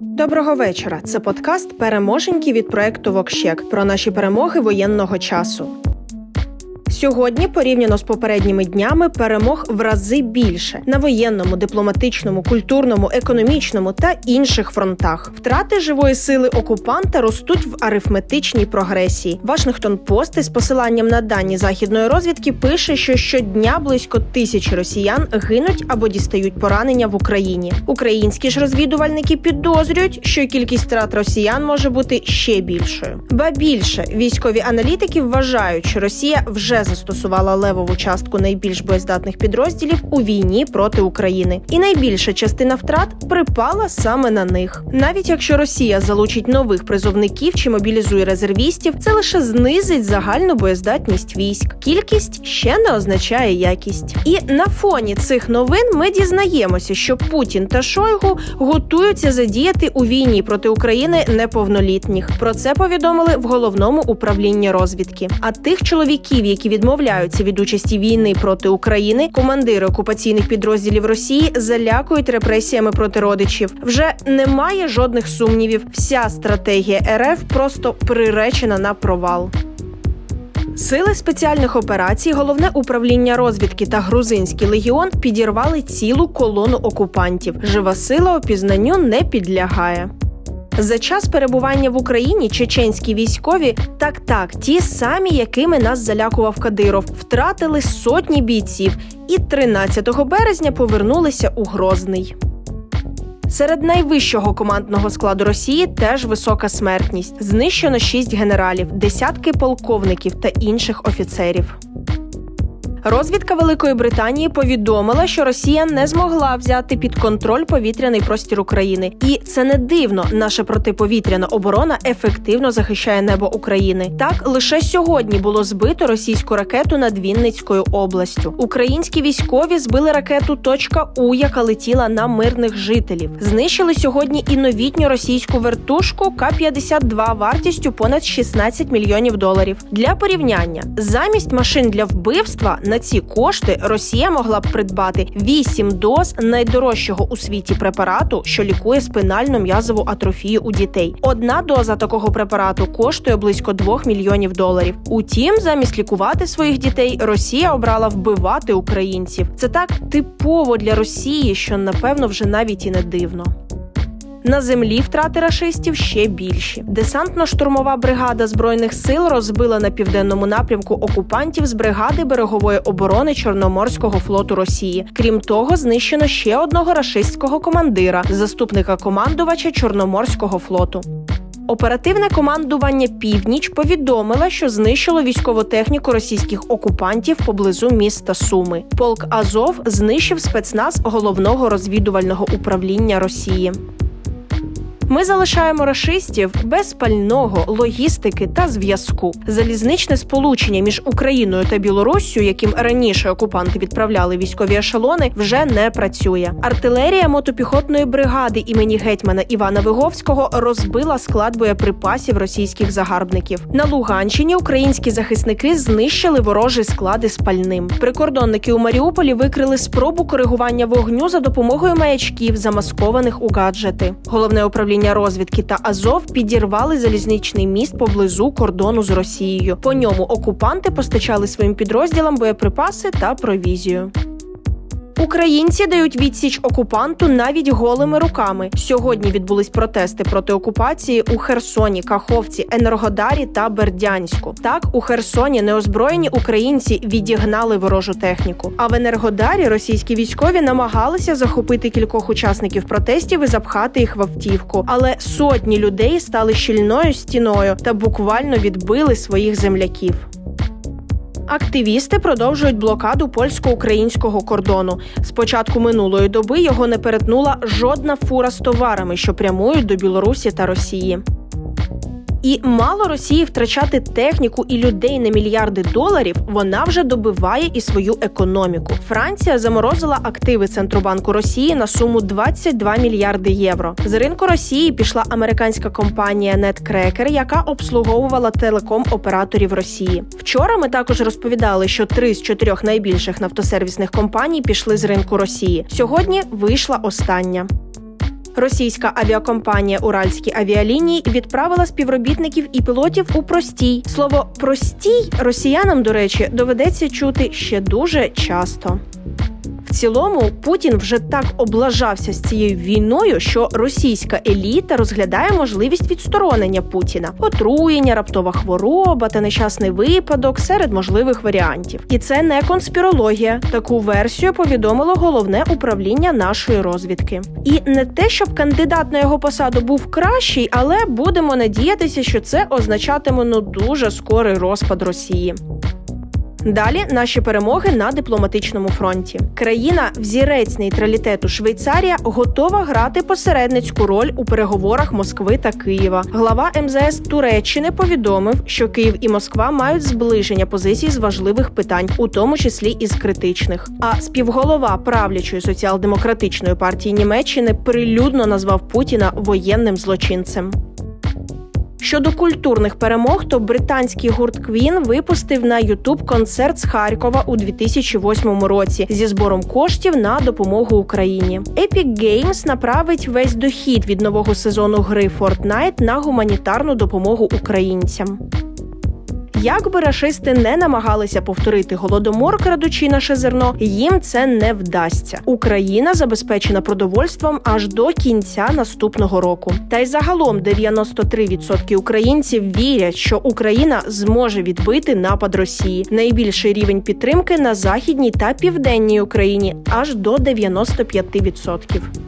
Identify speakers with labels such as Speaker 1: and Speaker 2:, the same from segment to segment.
Speaker 1: Доброго вечора. Це подкаст Переможеньки від проекту Вокщек про наші перемоги воєнного часу. Сьогодні, порівняно з попередніми днями, перемог в рази більше на воєнному, дипломатичному, культурному, економічному та інших фронтах. Втрати живої сили окупанта ростуть в арифметичній прогресії. Вашингтон Пост із посиланням на дані західної розвідки пише, що щодня близько тисячі росіян гинуть або дістають поранення в Україні. Українські ж розвідувальники підозрюють, що кількість втрат росіян може бути ще більшою. Ба більше військові аналітики вважають, що Росія вже застосувала левову частку найбільш боєздатних підрозділів у війні проти України, і найбільша частина втрат припала саме на них. Навіть якщо Росія залучить нових призовників чи мобілізує резервістів, це лише знизить загальну боєздатність військ. Кількість ще не означає якість. І на фоні цих новин ми дізнаємося, що Путін та Шойгу готуються задіяти у війні проти України неповнолітніх. Про це повідомили в головному управлінні розвідки. А тих чоловіків, які відмовляються від участі війни проти України, командири окупаційних підрозділів Росії залякують репресіями проти родичів. Вже немає жодних сумнівів. Вся стратегія РФ просто приречена на провал. Сили спеціальних операцій, головне управління розвідки та грузинський легіон підірвали цілу колону окупантів. Жива сила опізнанню не підлягає. За час перебування в Україні чеченські військові так так, ті самі, якими нас залякував Кадиров, втратили сотні бійців і 13 березня повернулися у Грозний. Серед найвищого командного складу Росії теж висока смертність. Знищено шість генералів, десятки полковників та інших офіцерів. Розвідка Великої Британії повідомила, що Росія не змогла взяти під контроль повітряний простір України, і це не дивно. Наша протиповітряна оборона ефективно захищає небо України. Так лише сьогодні було збито російську ракету над Вінницькою областю. Українські військові збили ракету «Точка У», яка летіла на мирних жителів. Знищили сьогодні і новітню російську вертушку К-52 вартістю понад 16 мільйонів доларів. Для порівняння замість машин для вбивства на ці кошти Росія могла б придбати 8 доз найдорожчого у світі препарату, що лікує спинальну м'язову атрофію у дітей. Одна доза такого препарату коштує близько 2 мільйонів доларів. Утім, замість лікувати своїх дітей, Росія обрала вбивати українців. Це так типово для Росії, що напевно вже навіть і не дивно. На землі втрати рашистів ще більші. Десантно-штурмова бригада збройних сил розбила на південному напрямку окупантів з бригади берегової оборони Чорноморського флоту Росії. Крім того, знищено ще одного рашистського командира, заступника командувача Чорноморського флоту. Оперативне командування Північ повідомило, що знищило військову техніку російських окупантів поблизу міста Суми. Полк Азов знищив спецназ головного розвідувального управління Росії. Ми залишаємо рашистів без пального, логістики та зв'язку. Залізничне сполучення між Україною та Білоруссю, яким раніше окупанти відправляли військові ешелони, вже не працює. Артилерія мотопіхотної бригади імені гетьмана Івана Виговського розбила склад боєприпасів російських загарбників. На Луганщині українські захисники знищили ворожі склади з пальним. Прикордонники у Маріуполі викрили спробу коригування вогню за допомогою маячків, замаскованих у гаджети. Головне управління управління розвідки та Азов підірвали залізничний міст поблизу кордону з Росією. По ньому окупанти постачали своїм підрозділам боєприпаси та провізію. Українці дають відсіч окупанту навіть голими руками. Сьогодні відбулись протести проти окупації у Херсоні, Каховці, Енергодарі та Бердянську. Так у Херсоні неозброєні українці відігнали ворожу техніку. А в Енергодарі російські військові намагалися захопити кількох учасників протестів і запхати їх в автівку. Але сотні людей стали щільною стіною та буквально відбили своїх земляків. Активісти продовжують блокаду польсько-українського кордону. З початку минулої доби його не перетнула жодна фура з товарами, що прямують до Білорусі та Росії. І мало Росії втрачати техніку і людей на мільярди доларів. Вона вже добиває і свою економіку. Франція заморозила активи центробанку Росії на суму 22 мільярди євро. З ринку Росії пішла американська компанія NetCracker, яка обслуговувала телеком операторів Росії. Вчора ми також розповідали, що три з чотирьох найбільших нафтосервісних компаній пішли з ринку Росії. Сьогодні вийшла остання. Російська авіакомпанія Уральські авіалінії відправила співробітників і пілотів у простій. Слово простій росіянам, до речі, доведеться чути ще дуже часто. В цілому Путін вже так облажався з цією війною, що російська еліта розглядає можливість відсторонення Путіна, отруєння, раптова хвороба та нещасний випадок серед можливих варіантів. І це не конспірологія. Таку версію повідомило головне управління нашої розвідки. І не те, щоб кандидат на його посаду був кращий, але будемо надіятися, що це означатиме ну дуже скорий розпад Росії. Далі наші перемоги на дипломатичному фронті. Країна взірець нейтралітету Швейцарія готова грати посередницьку роль у переговорах Москви та Києва. Глава МЗС Туреччини повідомив, що Київ і Москва мають зближення позицій з важливих питань, у тому числі із критичних. А співголова правлячої соціал-демократичної партії Німеччини прилюдно назвав Путіна воєнним злочинцем. Щодо культурних перемог, то британський гурт Квін випустив на Ютуб концерт з Харкова у 2008 році зі збором коштів на допомогу Україні. Epic Games направить весь дохід від нового сезону гри Fortnite на гуманітарну допомогу українцям. Як би рашисти не намагалися повторити голодомор, крадучи наше зерно, їм це не вдасться. Україна забезпечена продовольством аж до кінця наступного року. Та й загалом 93% українців вірять, що Україна зможе відбити напад Росії. Найбільший рівень підтримки на західній та південній Україні аж до 95%.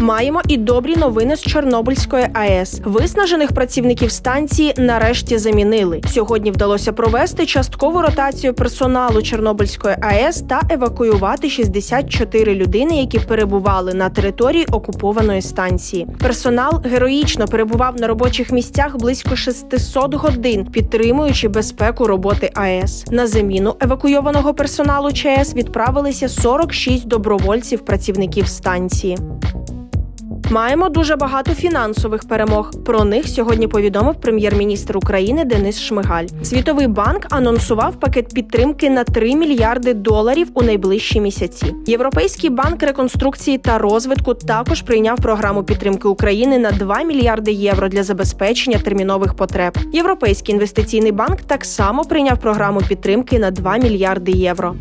Speaker 1: Маємо і добрі новини з Чорнобильської АЕС. Виснажених працівників станції нарешті замінили. Сьогодні вдалося провести часткову ротацію персоналу Чорнобильської АЕС та евакуювати 64 людини, які перебували на території окупованої станції. Персонал героїчно перебував на робочих місцях близько 600 годин, підтримуючи безпеку роботи АЕС. На заміну евакуйованого персоналу ЧАЕС відправилися 46 добровольців працівників станції. Маємо дуже багато фінансових перемог. Про них сьогодні повідомив прем'єр-міністр України Денис Шмигаль. Світовий банк анонсував пакет підтримки на 3 мільярди доларів у найближчі місяці. Європейський банк реконструкції та розвитку також прийняв програму підтримки України на 2 мільярди євро для забезпечення термінових потреб. Європейський інвестиційний банк так само прийняв програму підтримки на 2 мільярди євро.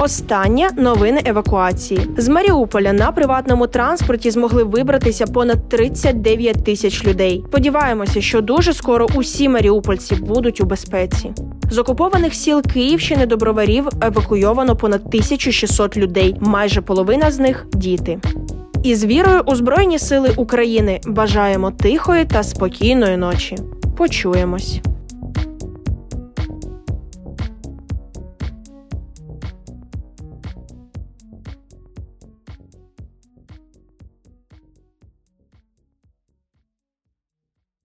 Speaker 1: Останнє новини евакуації з Маріуполя на приватному транспорті змогли вибратися понад 39 тисяч людей. Сподіваємося, що дуже скоро усі маріупольці будуть у безпеці. З окупованих сіл Київщини до броварів евакуйовано понад 1600 людей. Майже половина з них діти. І з вірою у Збройні Сили України бажаємо тихої та спокійної ночі. Почуємось.